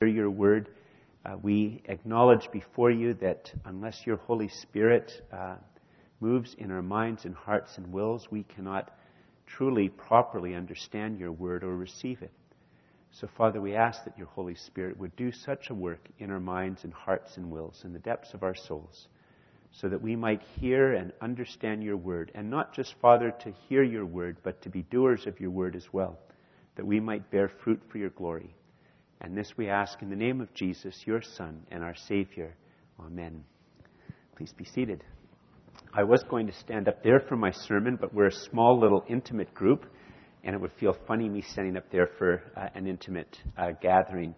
hear your word. Uh, we acknowledge before you that unless your Holy Spirit uh, moves in our minds and hearts and wills, we cannot truly, properly understand your word or receive it. So, Father, we ask that your Holy Spirit would do such a work in our minds and hearts and wills, in the depths of our souls, so that we might hear and understand your word. And not just, Father, to hear your word, but to be doers of your word as well, that we might bear fruit for your glory. And this we ask in the name of Jesus, your Son and our Savior. Amen. Please be seated. I was going to stand up there for my sermon, but we're a small little intimate group, and it would feel funny me standing up there for uh, an intimate uh, gathering.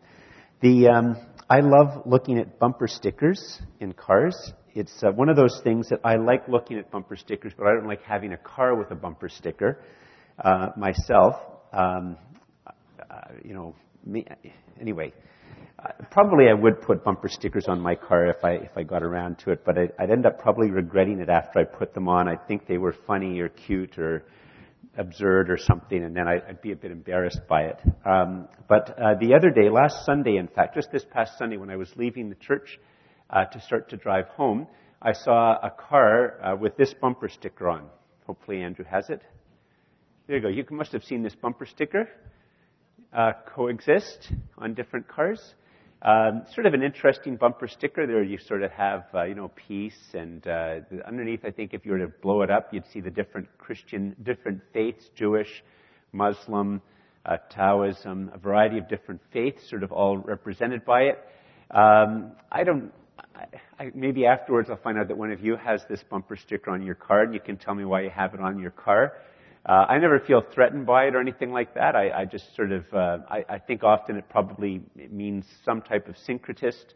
The um, I love looking at bumper stickers in cars. It's uh, one of those things that I like looking at bumper stickers, but I don't like having a car with a bumper sticker uh, myself. Um, you know, me, anyway, uh, probably I would put bumper stickers on my car if I if I got around to it, but I, I'd end up probably regretting it after I put them on. I'd think they were funny or cute or absurd or something, and then I, would be a bit embarrassed by it. Um, but uh, the other day, last Sunday, in fact, just this past Sunday, when I was leaving the church uh, to start to drive home, I saw a car uh, with this bumper sticker on. Hopefully, Andrew has it. There you go. You must have seen this bumper sticker uh, coexist on different cars. Um, sort of an interesting bumper sticker there. You sort of have, uh, you know, peace, and uh, underneath, I think, if you were to blow it up, you'd see the different Christian, different faiths, Jewish, Muslim, uh, Taoism, a variety of different faiths, sort of all represented by it. Um, I don't. I, I, maybe afterwards I'll find out that one of you has this bumper sticker on your car, and you can tell me why you have it on your car. Uh, I never feel threatened by it or anything like that. I, I just sort of, uh, I, I, think often it probably means some type of syncretist.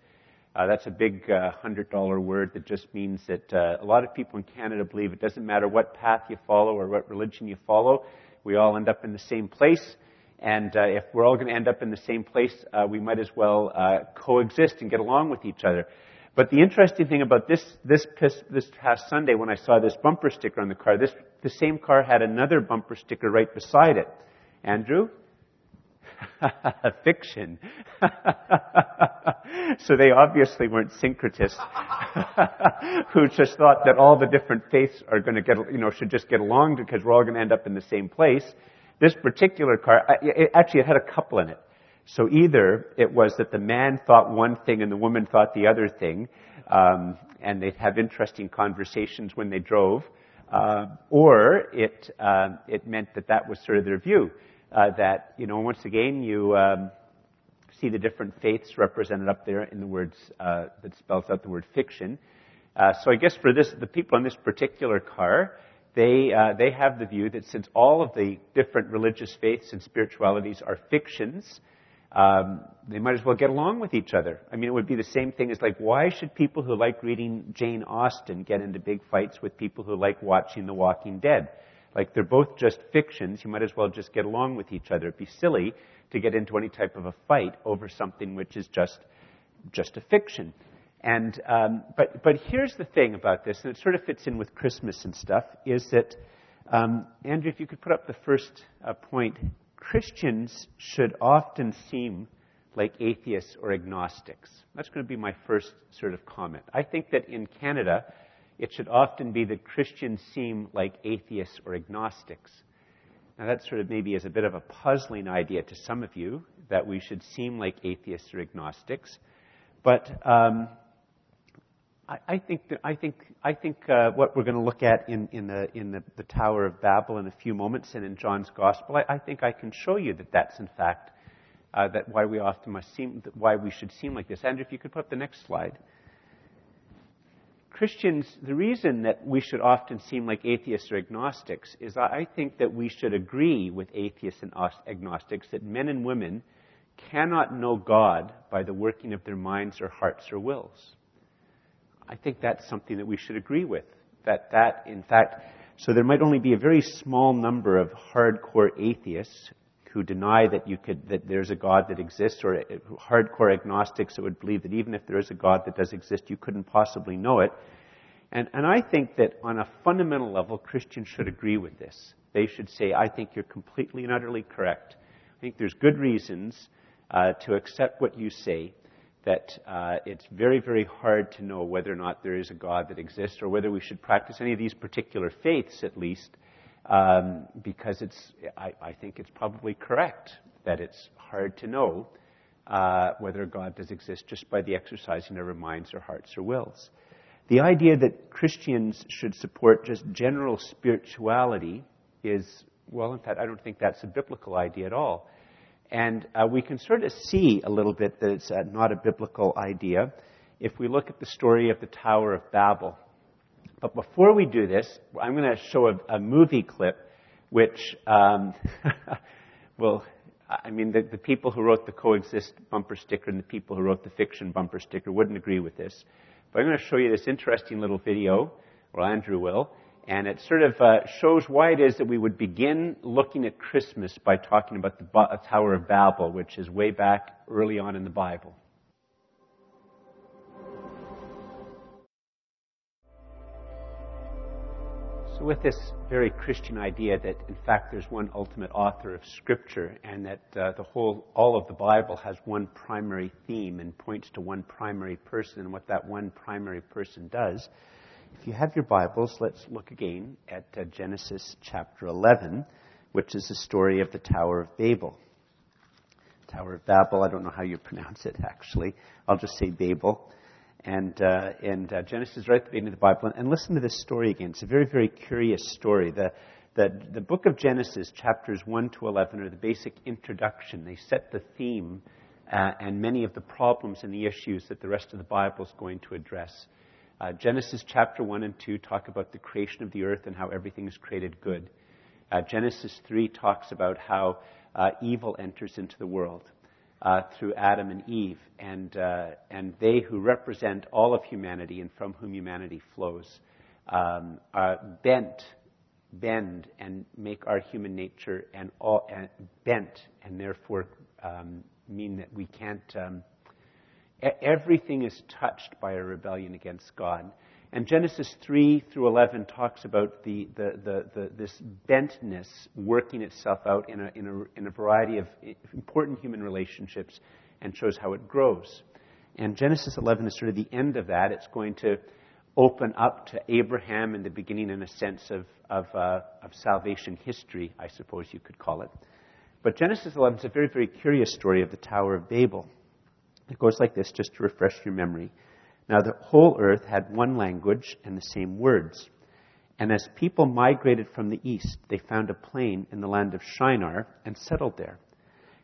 Uh, that's a big uh, hundred dollar word that just means that uh, a lot of people in Canada believe it doesn't matter what path you follow or what religion you follow, we all end up in the same place. And uh, if we're all going to end up in the same place, we might as well coexist and get along with each other. But the interesting thing about this, this, this past Sunday when I saw this bumper sticker on the car, this, the same car had another bumper sticker right beside it. Andrew? Fiction. so they obviously weren't syncretists who just thought that all the different faiths are going to get, you know, should just get along because we're all going to end up in the same place. This particular car, it, actually it had a couple in it. So either it was that the man thought one thing and the woman thought the other thing, um, and they'd have interesting conversations when they drove, uh, or it uh, it meant that that was sort of their view. Uh, that you know, once again, you um, see the different faiths represented up there in the words uh, that spells out the word fiction. Uh, so I guess for this, the people on this particular car, they uh, they have the view that since all of the different religious faiths and spiritualities are fictions, um, they might as well get along with each other. I mean, it would be the same thing as like, why should people who like reading Jane Austen get into big fights with people who like watching The Walking Dead? Like, they're both just fictions. You might as well just get along with each other. It'd be silly to get into any type of a fight over something which is just, just a fiction. And, um, but, but here's the thing about this, and it sort of fits in with Christmas and stuff, is that, um, Andrew, if you could put up the first uh, point Christians should often seem like atheists or agnostics. That's going to be my first sort of comment. I think that in Canada, it should often be that Christians seem like atheists or agnostics. Now, that sort of maybe is a bit of a puzzling idea to some of you that we should seem like atheists or agnostics. But um, I, think that, I think I think uh, what we're going to look at in in the in the, the, Tower of Babel in a few moments and in John's Gospel, I, I think I can show you that that's in fact uh, that why we often must seem why we should seem like this. Andrew, if you could put up the next slide. Christians, the reason that we should often seem like atheists or agnostics is I think that we should agree with atheists and agnostics that men and women cannot know God by the working of their minds or hearts or wills. I think that's something that we should agree with. That that, in fact, so there might only be a very small number of hardcore atheists who deny that you could that there's a God that exists, or hardcore agnostics that would believe that even if there is a God that does exist, you couldn't possibly know it. And, and I think that on a fundamental level, Christians should agree with this. They should say, I think you're completely and utterly correct. I think there's good reasons uh, to accept what you say, that uh, it's very, very hard to know whether or not there is a God that exists or whether we should practice any of these particular faiths at least, um, because it's, I, I, think it's probably correct that it's hard to know uh, whether God does exist just by the exercising of our minds or hearts or wills. The idea that Christians should support just general spirituality is, well, in fact, I don't think that's a biblical idea at all. And uh, we can sort of see a little bit that it's uh, not a biblical idea if we look at the story of the Tower of Babel. But before we do this, I'm going to show a, a movie clip which um, I mean, the, the, people who wrote the coexist bumper sticker and the people who wrote the fiction bumper sticker wouldn't agree with this. But I'm going to show you this interesting little video, or Andrew will, and it sort of uh, shows why it is that we would begin looking at Christmas by talking about the Tower of Babel, which is way back early on in the Bible. So, with this very Christian idea that, in fact, there's one ultimate author of Scripture, and that uh, the whole, all of the Bible has one primary theme and points to one primary person, and what that one primary person does. If you have your Bibles, let's look again at uh, Genesis chapter 11, which is the story of the Tower of Babel. Tower of Babel, I don't know how you pronounce it actually. I'll just say Babel and, uh, and uh, Genesis right at the beginning of the Bible. And listen to this story again. It's a very, very curious story. The, the, the book of Genesis, chapters 1 to 11, are the basic introduction. They set the theme uh, and many of the problems and the issues that the rest of the Bible is going to address. Uh, Genesis chapter 1 and 2 talk about the creation of the earth and how everything is created good. Uh, Genesis 3 talks about how uh, evil enters into the world uh, through Adam and Eve, and, uh, and they who represent all of humanity and from whom humanity flows um, are bent, bend, and make our human nature and all, uh, bent, and therefore um, mean that we can't. Um, everything is touched by a rebellion against God. And Genesis 3 through 11 talks about the, the, the, the, this bentness working itself out in a, in, a, in a variety of important human relationships and shows how it grows. And Genesis 11 is sort of the end of that. It's going to open up to Abraham in the beginning, in a sense, of, of, uh, of salvation history, I suppose you could call it. But Genesis 11 is a very, very curious story of the Tower of Babel. It goes like this, just to refresh your memory. Now the whole earth had one language and the same words. And as people migrated from the east, they found a plain in the land of Shinar and settled there.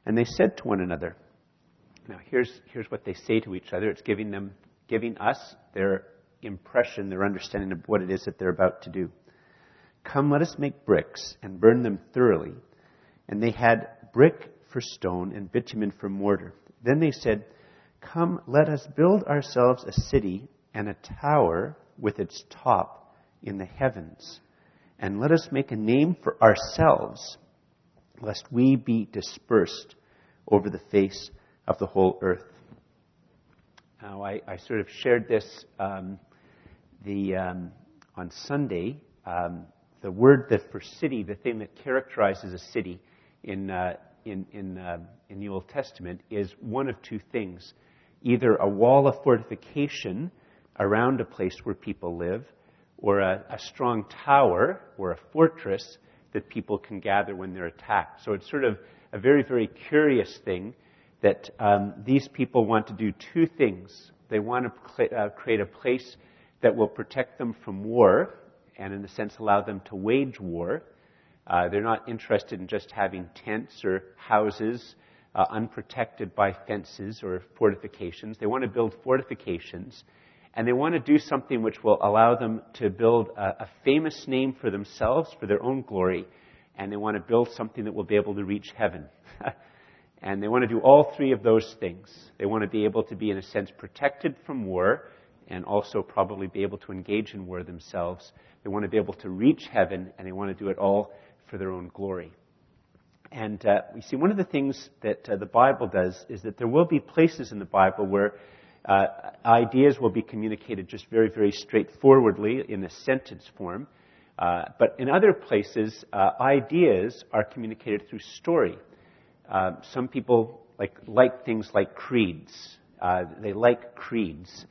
And they said to one another, now here's, here's what they say to each other. It's giving them, giving us their impression, their understanding of what it is that they're about to do. Come, let us make bricks and burn them thoroughly. And they had brick for stone and bitumen for mortar. Then they said, Come, let us build ourselves a city and a tower with its top in the heavens. And let us make a name for ourselves, lest we be dispersed over the face of the whole earth. Now, I, I sort of shared this um, the, um, on Sunday. Um, the word that for city, the thing that characterizes a city in, uh, in, in, uh, in the Old Testament, is one of two things either a wall of fortification around a place where people live, or a, a, strong tower or a fortress that people can gather when they're attacked. So it's sort of a very, very curious thing that um, these people want to do two things. They want to cl- uh, create a place that will protect them from war and, in a sense, allow them to wage war. Uh, they're not interested in just having tents or houses uh, unprotected by fences or fortifications. They want to build fortifications, and they want to do something which will allow them to build a, a famous name for themselves, for their own glory, and they want to build something that will be able to reach heaven. and they want to do all three of those things. They want to be able to be, in a sense, protected from war, and also probably be able to engage in war themselves. They want to be able to reach heaven, and they want to do it all for their own glory. And uh, we see one of the things that uh, the Bible does is that there will be places in the Bible where uh, ideas will be communicated just very, very straightforwardly in a sentence form. Uh, but in other places, uh, ideas are communicated through story. Uh, some people like, like things like creeds. Uh, they like creeds.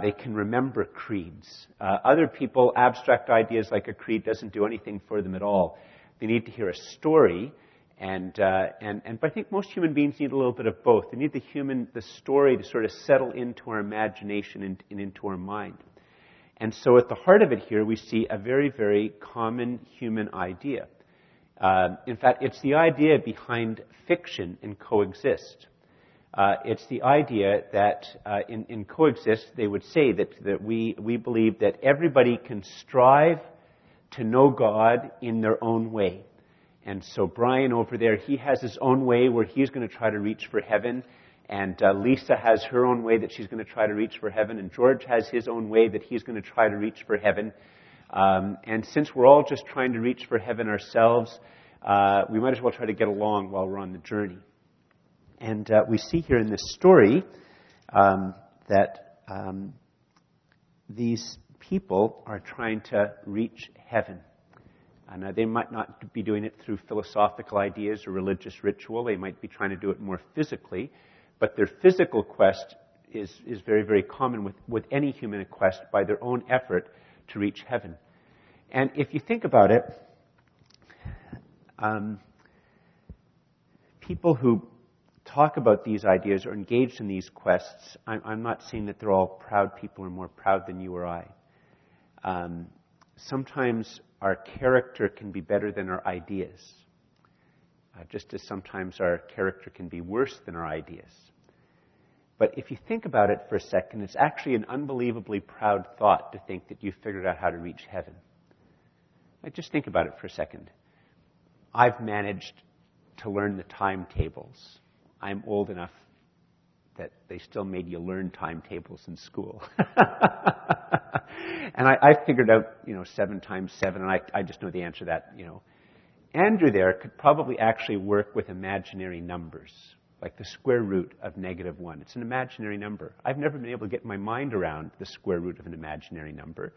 They can remember creeds. Other people, abstract ideas like a creed doesn't do anything for them at all. They need to hear a story, and, uh, and, and but I think most human beings need a little bit of both. They need the human, the story to sort of settle into our imagination and, and into our mind. And so at the heart of it here, we see a very, very common human idea. Uh, in fact, it's the idea behind fiction and coexist. Uh, it's the idea that uh, in, in, coexist, they would say that, that we, we believe that everybody can strive to know God in their own way. And so Brian over there, he has his own way where he's going to try to reach for heaven. And uh, Lisa has her own way that she's going to try to reach for heaven. And George has his own way that he's going to try to reach for heaven. Um, and since we're all just trying to reach for heaven ourselves, uh, we might as well try to get along while we're on the journey. And uh, we see here in this story um, that um, these people are trying to reach heaven. And uh, they might not be doing it through philosophical ideas or religious ritual. They might be trying to do it more physically. But their physical quest is, is very, very common with, with any human quest by their own effort to reach heaven. And if you think about it, um, people who talk about these ideas or engaged in these quests, I'm, I'm, not saying that they're all proud people or more proud than you or I. Um, sometimes our character can be better than our ideas, uh, just as sometimes our character can be worse than our ideas. But if you think about it for a second, it's actually an unbelievably proud thought to think that you've figured out how to reach heaven. Like, just think about it for a second. I've managed to learn the timetables I'm old enough that they still made you learn timetables in school. and I, I, figured out, you know, seven times seven, and I, I just know the answer to that, you know. Andrew there could probably actually work with imaginary numbers, like the square root of negative one. It's an imaginary number. I've never been able to get my mind around the square root of an imaginary number.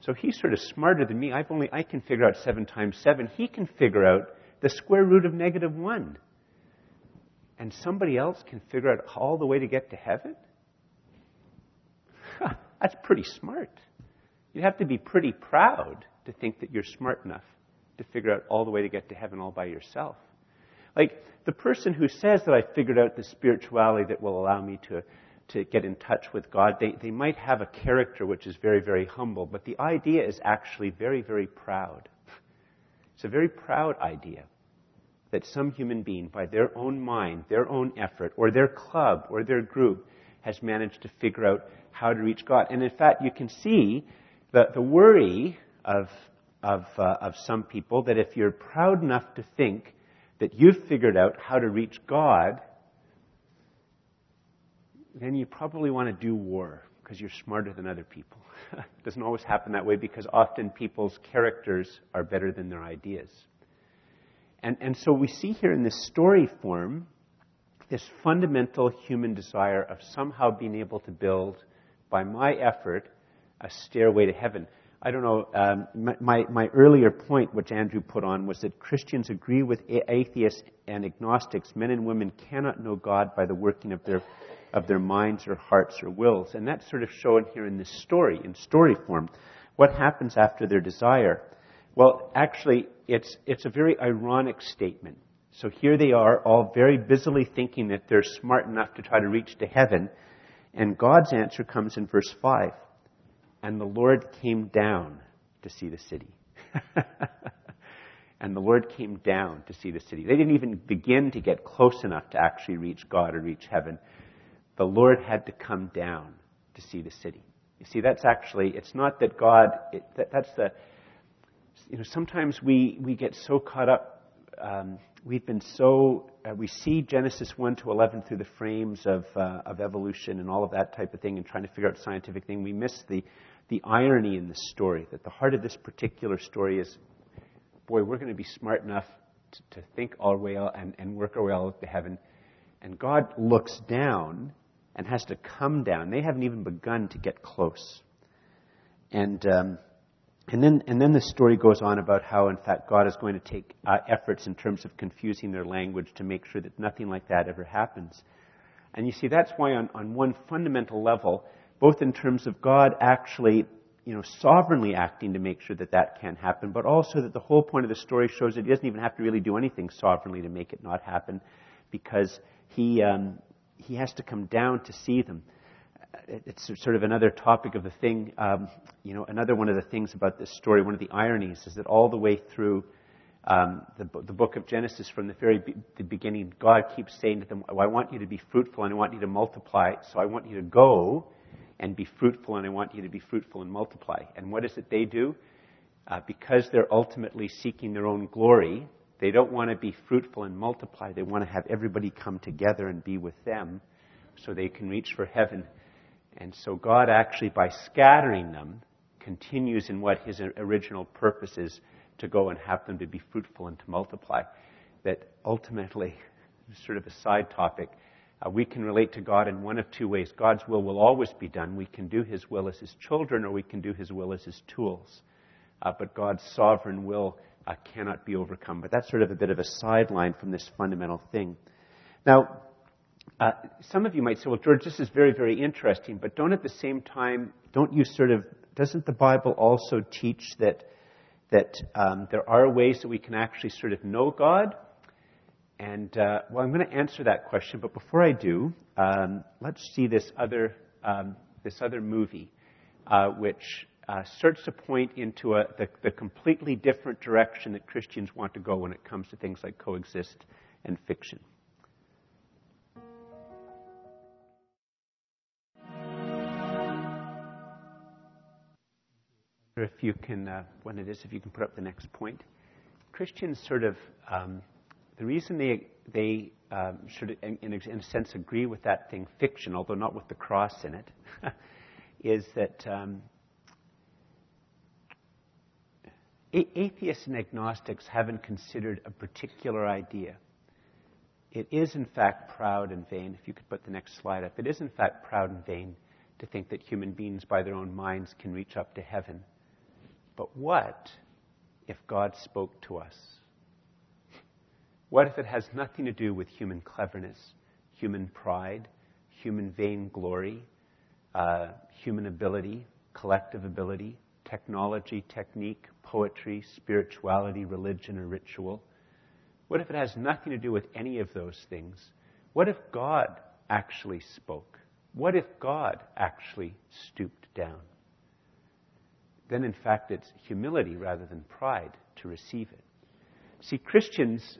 So he's sort of smarter than me. I've only, I can figure out seven times seven. He can figure out the square root of negative one and somebody else can figure out all the way to get to heaven? That's pretty smart. You'd have to be pretty proud to think that you're smart enough to figure out all the way to get to heaven all by yourself. Like the person who says that I figured out the spirituality that will allow me to, to get in touch with God, they, they might have a character which is very, very humble, but the idea is actually very, very proud. It's a very proud idea that some human being, by their own mind, their own effort, or their club, or their group, has managed to figure out how to reach God. And in fact, you can see the, the worry of, of, uh, of some people that if you're proud enough to think that you've figured out how to reach God, then you probably want to do war because you're smarter than other people. it doesn't always happen that way because often people's characters are better than their ideas. And, and so we see here in this story form this fundamental human desire of somehow being able to build, by my effort, a stairway to heaven. I don't know, um, my, my earlier point, which Andrew put on, was that Christians agree with atheists and agnostics. Men and women cannot know God by the working of their, of their minds or hearts or wills. And that's sort of shown here in this story, in story form. What happens after their desire? Well, actually, it's, it's a very ironic statement. So here they are, all very busily thinking that they're smart enough to try to reach to heaven. And God's answer comes in verse 5. And the Lord came down to see the city. and the Lord came down to see the city. They didn't even begin to get close enough to actually reach God or reach heaven. The Lord had to come down to see the city. You see, that's actually, it's not that God, it, that, that's the, you know, sometimes we, we get so caught up. Um, we've been so, uh, we see Genesis 1 to 11 through the frames of, uh, of evolution and all of that type of thing and trying to figure out scientific thing. We miss the, the irony in the story, that the heart of this particular story is, boy, we're going to be smart enough to, to think our way out and, and work our way out to heaven. And God looks down and has to come down. They haven't even begun to get close. And um, and then, and then the story goes on about how, in fact, God is going to take uh, efforts in terms of confusing their language to make sure that nothing like that ever happens. And you see, that's why, on, on one fundamental level, both in terms of God actually, you know, sovereignly acting to make sure that that can happen, but also that the whole point of the story shows that He doesn't even have to really do anything sovereignly to make it not happen, because He um, He has to come down to see them it's sort of another topic of the thing. Um, you know, another one of the things about this story, one of the ironies, is that all the way through um, the, the, book of Genesis, from the very be- the beginning, God keeps saying to them, well, "I want you to be fruitful and I want you to multiply. So I want you to go and be fruitful and I want you to be fruitful and multiply." And what is it they do? Uh, because they're ultimately seeking their own glory, they don't want to be fruitful and multiply. They want to have everybody come together and be with them, so they can reach for heaven and so God actually, by scattering them, continues in what his original purpose is to go and have them to be fruitful and to multiply. That ultimately, sort of a side topic, uh, we can relate to God in one of two ways. God's will will always be done. We can do his will as his children, or we can do his will as his tools. Uh, but God's sovereign will uh, cannot be overcome. But that's sort of a bit of a sideline from this fundamental thing. Now, uh, some of you might say, well, George, this is very, very interesting, but don't at the same time, don't you sort of, doesn't the Bible also teach that, that um, there are ways that we can actually sort of know God? And, uh, well, I'm going to answer that question, but before I do, um, let's see this other, um, this other movie, uh, which uh, starts to point into a, the, the completely different direction that Christians want to go when it comes to things like coexist and fiction. If you can, uh, when it is, if you can put up the next point. Christians sort of, um, the reason they, they um, should, in, in, a sense, agree with that thing, fiction, although not with the cross in it, is that um, atheists and agnostics haven't considered a particular idea. It is, in fact, proud and vain. If you could put the next slide up, it is, in fact, proud and vain to think that human beings, by their own minds, can reach up to heaven. But what if God spoke to us? What if it has nothing to do with human cleverness, human pride, human vainglory, uh, human ability, collective ability, technology, technique, poetry, spirituality, religion, or ritual? What if it has nothing to do with any of those things? What if God actually spoke? What if God actually stooped down? Then in fact it's humility rather than pride to receive it. See, Christians,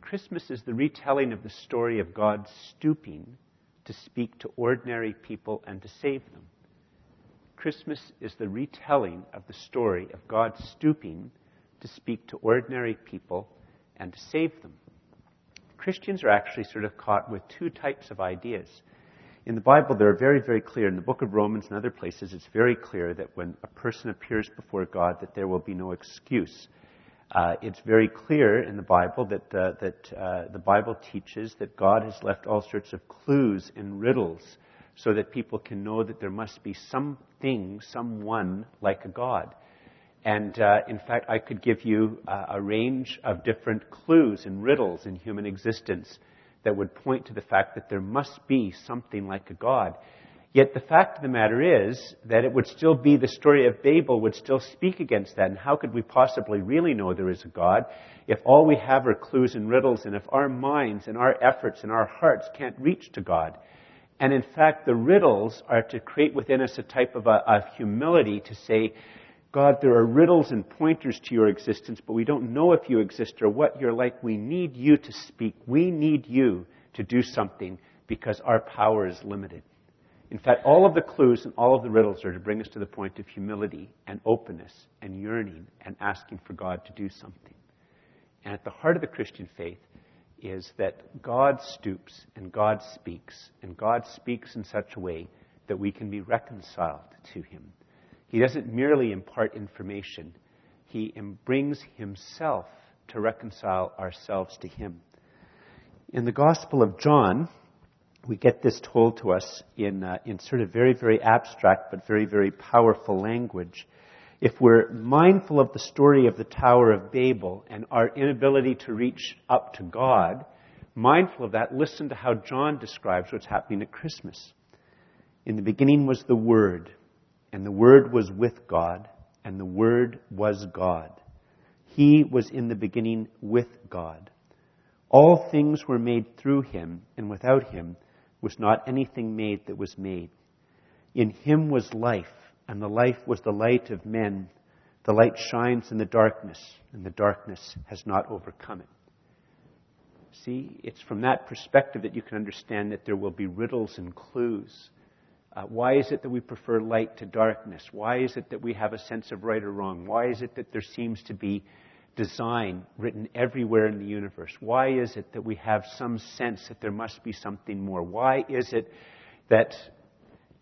Christmas is the retelling of the story of God stooping to speak to ordinary people and to save them. Christmas is the retelling of the story of God stooping to speak to ordinary people and to save them. Christians are actually sort of caught with two types of ideas in the Bible, they're very, very clear. In the book of Romans and other places, it's very clear that when a person appears before God, that there will be no excuse. Uh, it's very clear in the Bible that, uh, that uh, the Bible teaches that God has left all sorts of clues and riddles so that people can know that there must be something, someone like a God. And uh, in fact, I could give you uh, a range of different clues and riddles in human existence that would point to the fact that there must be something like a God. Yet the fact of the matter is that it would still be the story of Babel would still speak against that. And how could we possibly really know there is a God if all we have are clues and riddles and if our minds and our efforts and our hearts can't reach to God? And in fact, the riddles are to create within us a type of, a, of humility to say, God, there are riddles and pointers to your existence, but we don't know if you exist or what you're like. We need you to speak. We need you to do something because our power is limited. In fact, all of the clues and all of the riddles are to bring us to the point of humility and openness and yearning and asking for God to do something. And at the heart of the Christian faith is that God stoops and God speaks, and God speaks in such a way that we can be reconciled to Him he doesn't merely impart information, he brings himself to reconcile ourselves to him. In the Gospel of John, we get this told to us in, uh, in sort of very, very abstract but very, very powerful language. if we're mindful of the story of the Tower of Babel and our inability to reach up to God, mindful of that, listen to how John describes what's happening at Christmas. In the beginning was the Word, and the Word was with God, and the Word was God. He was in the beginning with God. All things were made through him, and without him was not anything made that was made. In him was life, and the life was the light of men. The light shines in the darkness, and the darkness has not overcome it. See, it's from that perspective that you can understand that there will be riddles and clues. Uh, why is it that we prefer light to darkness? Why is it that we have a sense of right or wrong? Why is it that there seems to be design written everywhere in the universe? Why is it that we have some sense that there must be something more? Why is it that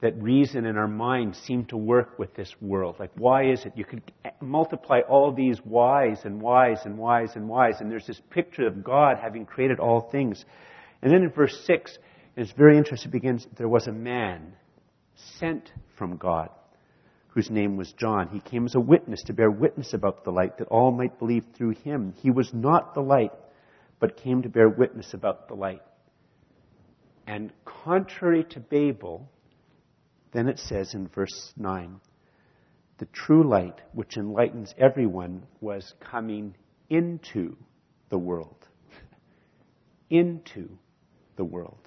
that reason and our mind seem to work with this world? Like, why is it? You could multiply all these whys and whys and whys and whys, and there's this picture of God having created all things. And then in verse 6, it's very interesting, it begins, there was a man sent from God whose name was John. He came as a witness to bear witness about the light, that all might believe through him. He was not the light, but came to bear witness about the light. And contrary to Babel, then it says in verse 9, the true light, which enlightens everyone, was coming into the world. into the world.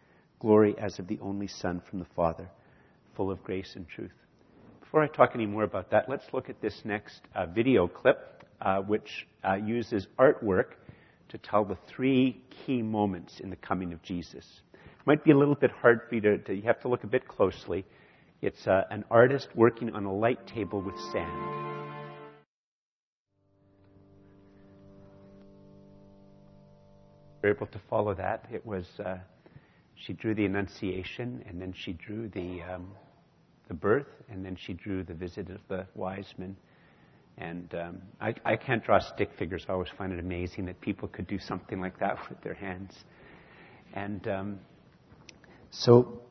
glory as of the only Son from the Father, full of grace and truth. Before I talk any more about that, let's look at this next uh, video clip, uh, which uh, uses artwork to tell the three key moments in the coming of Jesus. It might be a little bit hard for you to, to you have to look a bit closely. It's uh, an artist working on a light table with sand. We're able to follow that. It was uh, she drew the Annunciation, and then she drew the um, the birth, and then she drew the visit of the wise men. And um, I, I can't draw stick figures. I always find it amazing that people could do something like that with their hands. And um, so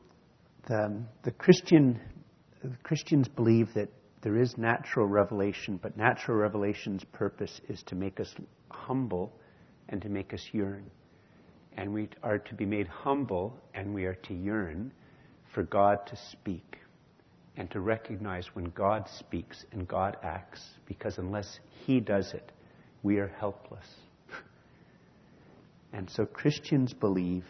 the, the Christian the Christians believe that there is natural revelation, but natural revelation's purpose is to make us humble and to make us yearn and we are to be made humble and we are to yearn for God to speak and to recognize when God speaks and God acts, because unless He does it, we are helpless. and so Christians believe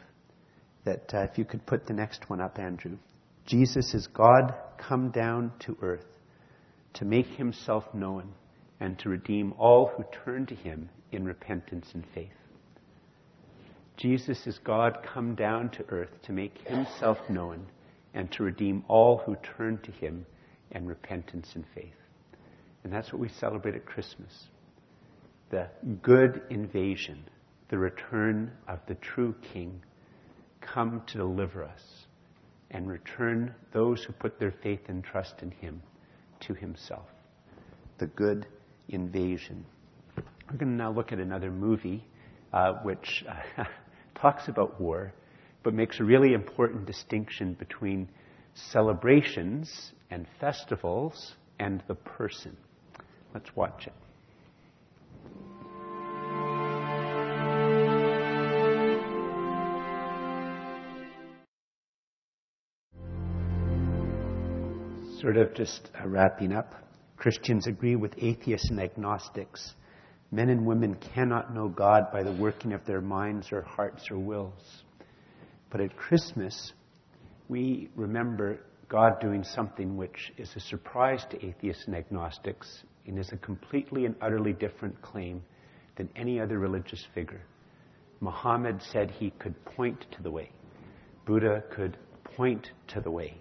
that uh, if you could put the next one up, Andrew, Jesus is God come down to earth to make Himself known and to redeem all who turn to Him in repentance and faith. Jesus is God come down to earth to make himself known and to redeem all who turn to him in repentance and faith. And that's what we celebrate at Christmas. The good invasion, the return of the true King, come to deliver us and return those who put their faith and trust in him to himself. The good invasion. We're going to now look at another movie, uh, which talks about war, but makes a really important distinction between celebrations and festivals and the person. Let's watch it. Sort of just uh, wrapping up. Christians agree with atheists and agnostics Men and women cannot know God by the working of their minds or hearts or wills. But at Christmas, we remember God doing something which is a surprise to atheists and agnostics and is a completely and utterly different claim than any other religious figure. Muhammad said he could point to the way. Buddha could point to the way.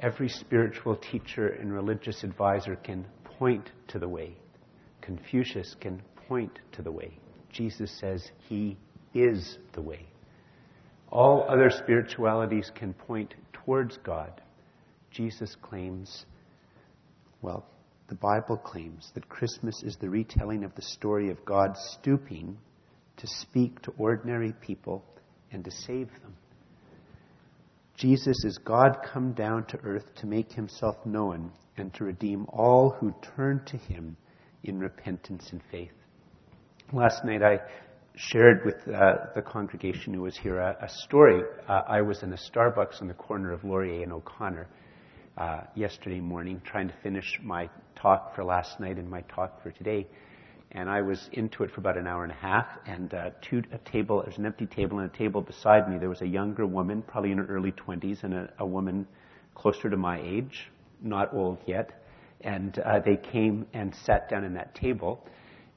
Every spiritual teacher and religious advisor can point to the way. Confucius can point to the way. Jesus says he is the way. All other spiritualities can point towards God. Jesus claims, well, the Bible claims that Christmas is the retelling of the story of God stooping to speak to ordinary people and to save them. Jesus is God come down to earth to make himself known and to redeem all who turn to him in repentance and faith. Last night I shared with uh, the congregation who was here a, a story. Uh, I was in a Starbucks on the corner of Laurier and O'Connor uh, yesterday morning trying to finish my talk for last night and my talk for today. And I was into it for about an hour and a half. And uh, to a table, there's an empty table, and a table beside me, there was a younger woman, probably in her early 20s, and a, a woman closer to my age, not old yet. And uh, they came and sat down in that table.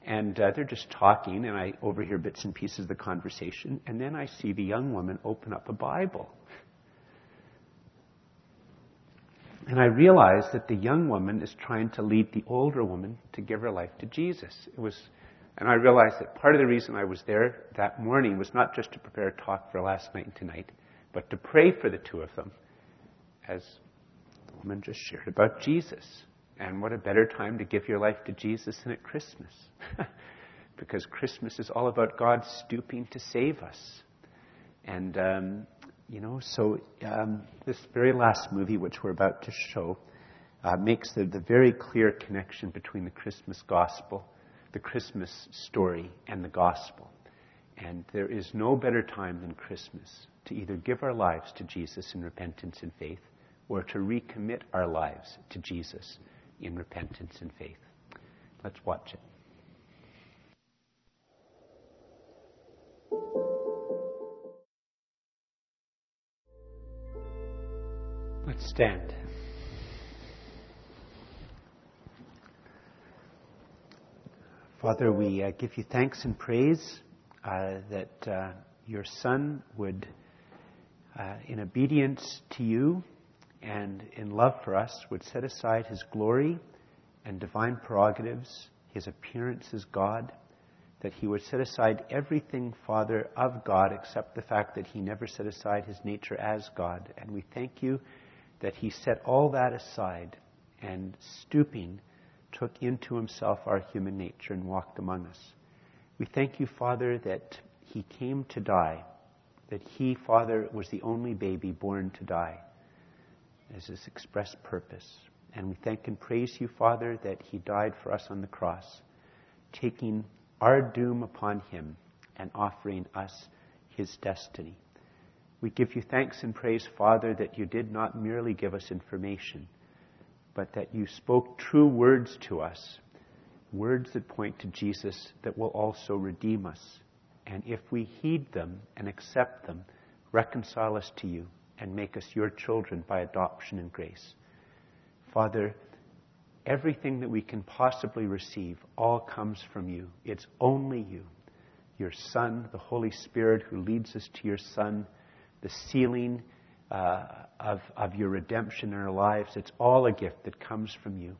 And uh, they're just talking, and I overhear bits and pieces of the conversation. And then I see the young woman open up a Bible. And I realized that the young woman is trying to lead the older woman to give her life to Jesus. It was, and I realized that part of the reason I was there that morning was not just to prepare a talk for last night and tonight, but to pray for the two of them, as the woman just shared about Jesus. And what a better time to give your life to Jesus than at Christmas. because Christmas is all about God stooping to save us. And um, you know, so um, this very last movie, which we're about to show, uh, makes the, the very clear connection between the Christmas gospel, the Christmas story, and the gospel. And there is no better time than Christmas to either give our lives to Jesus in repentance and faith or to recommit our lives to Jesus in repentance and faith. Let's watch it. Let's stand. Father, we uh, give you thanks and praise uh, that uh, your Son would, uh, in obedience to you and in love for us, would set aside his glory and divine prerogatives, his appearance as God, that he would set aside everything, Father, of God, except the fact that he never set aside his nature as God. And we thank you that he set all that aside and stooping took into himself our human nature and walked among us. We thank you, Father, that he came to die, that he, Father, was the only baby born to die as his express purpose. And we thank and praise you, Father, that he died for us on the cross, taking our doom upon him and offering us his destiny. We give you thanks and praise, Father, that you did not merely give us information, but that you spoke true words to us, words that point to Jesus that will also redeem us. And if we heed them and accept them, reconcile us to you and make us your children by adoption and grace. Father, everything that we can possibly receive all comes from you. It's only you, your Son, the Holy Spirit, who leads us to your Son the sealing uh, of, of your redemption in our lives. It's all a gift that comes from you.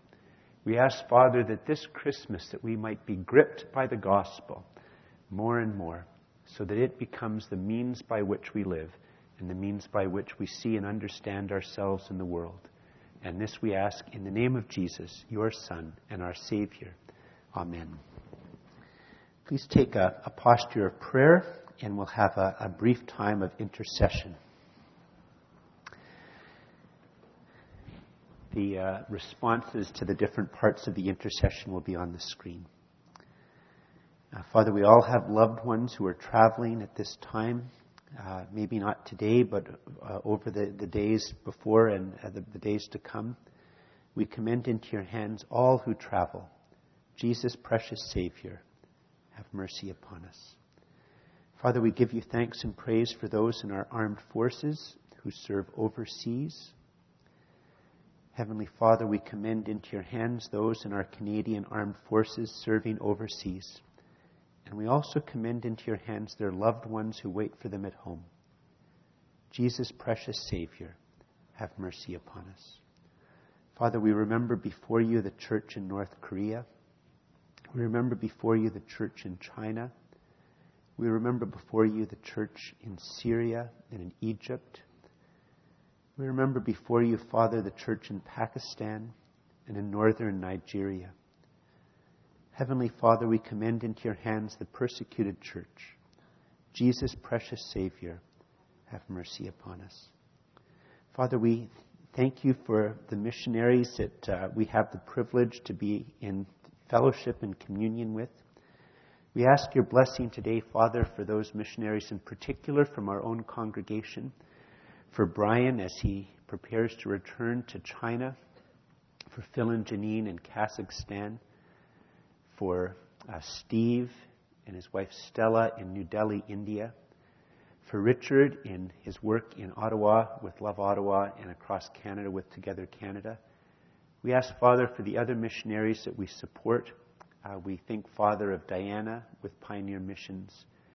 We ask, Father, that this Christmas that we might be gripped by the gospel more and more, so that it becomes the means by which we live and the means by which we see and understand ourselves in the world. And this we ask in the name of Jesus, your Son and our Savior. Amen. Please take a, a posture of prayer and we'll have a, a brief time of intercession. The uh, responses to the different parts of the intercession will be on the screen. Uh, Father, we all have loved ones who are traveling at this time. Uh, maybe not today, but uh, over the, the, days before and uh, the, the days to come. We commend into your hands all who travel. Jesus, precious Savior, have mercy upon us. Father, we give you thanks and praise for those in our armed forces who serve overseas. Heavenly Father, we commend into your hands those in our Canadian armed forces serving overseas. And we also commend into your hands their loved ones who wait for them at home. Jesus, precious Savior, have mercy upon us. Father, we remember before you the church in North Korea. We remember before you the church in China. We remember before you the church in Syria and in Egypt. We remember before you, Father, the church in Pakistan and in northern Nigeria. Heavenly Father, we commend into your hands the persecuted church. Jesus, precious Savior, have mercy upon us. Father, we thank you for the missionaries that uh, we have the privilege to be in fellowship and communion with. We ask your blessing today, Father, for those missionaries in particular from our own congregation, for Brian as he prepares to return to China, for Phil and Janine in Kazakhstan, for uh, Steve and his wife Stella in New Delhi, India, for Richard in his work in Ottawa with Love Ottawa and across Canada with Together Canada. We ask, Father, for the other missionaries that we support. Uh, we think, Father, of Diana with Pioneer Missions.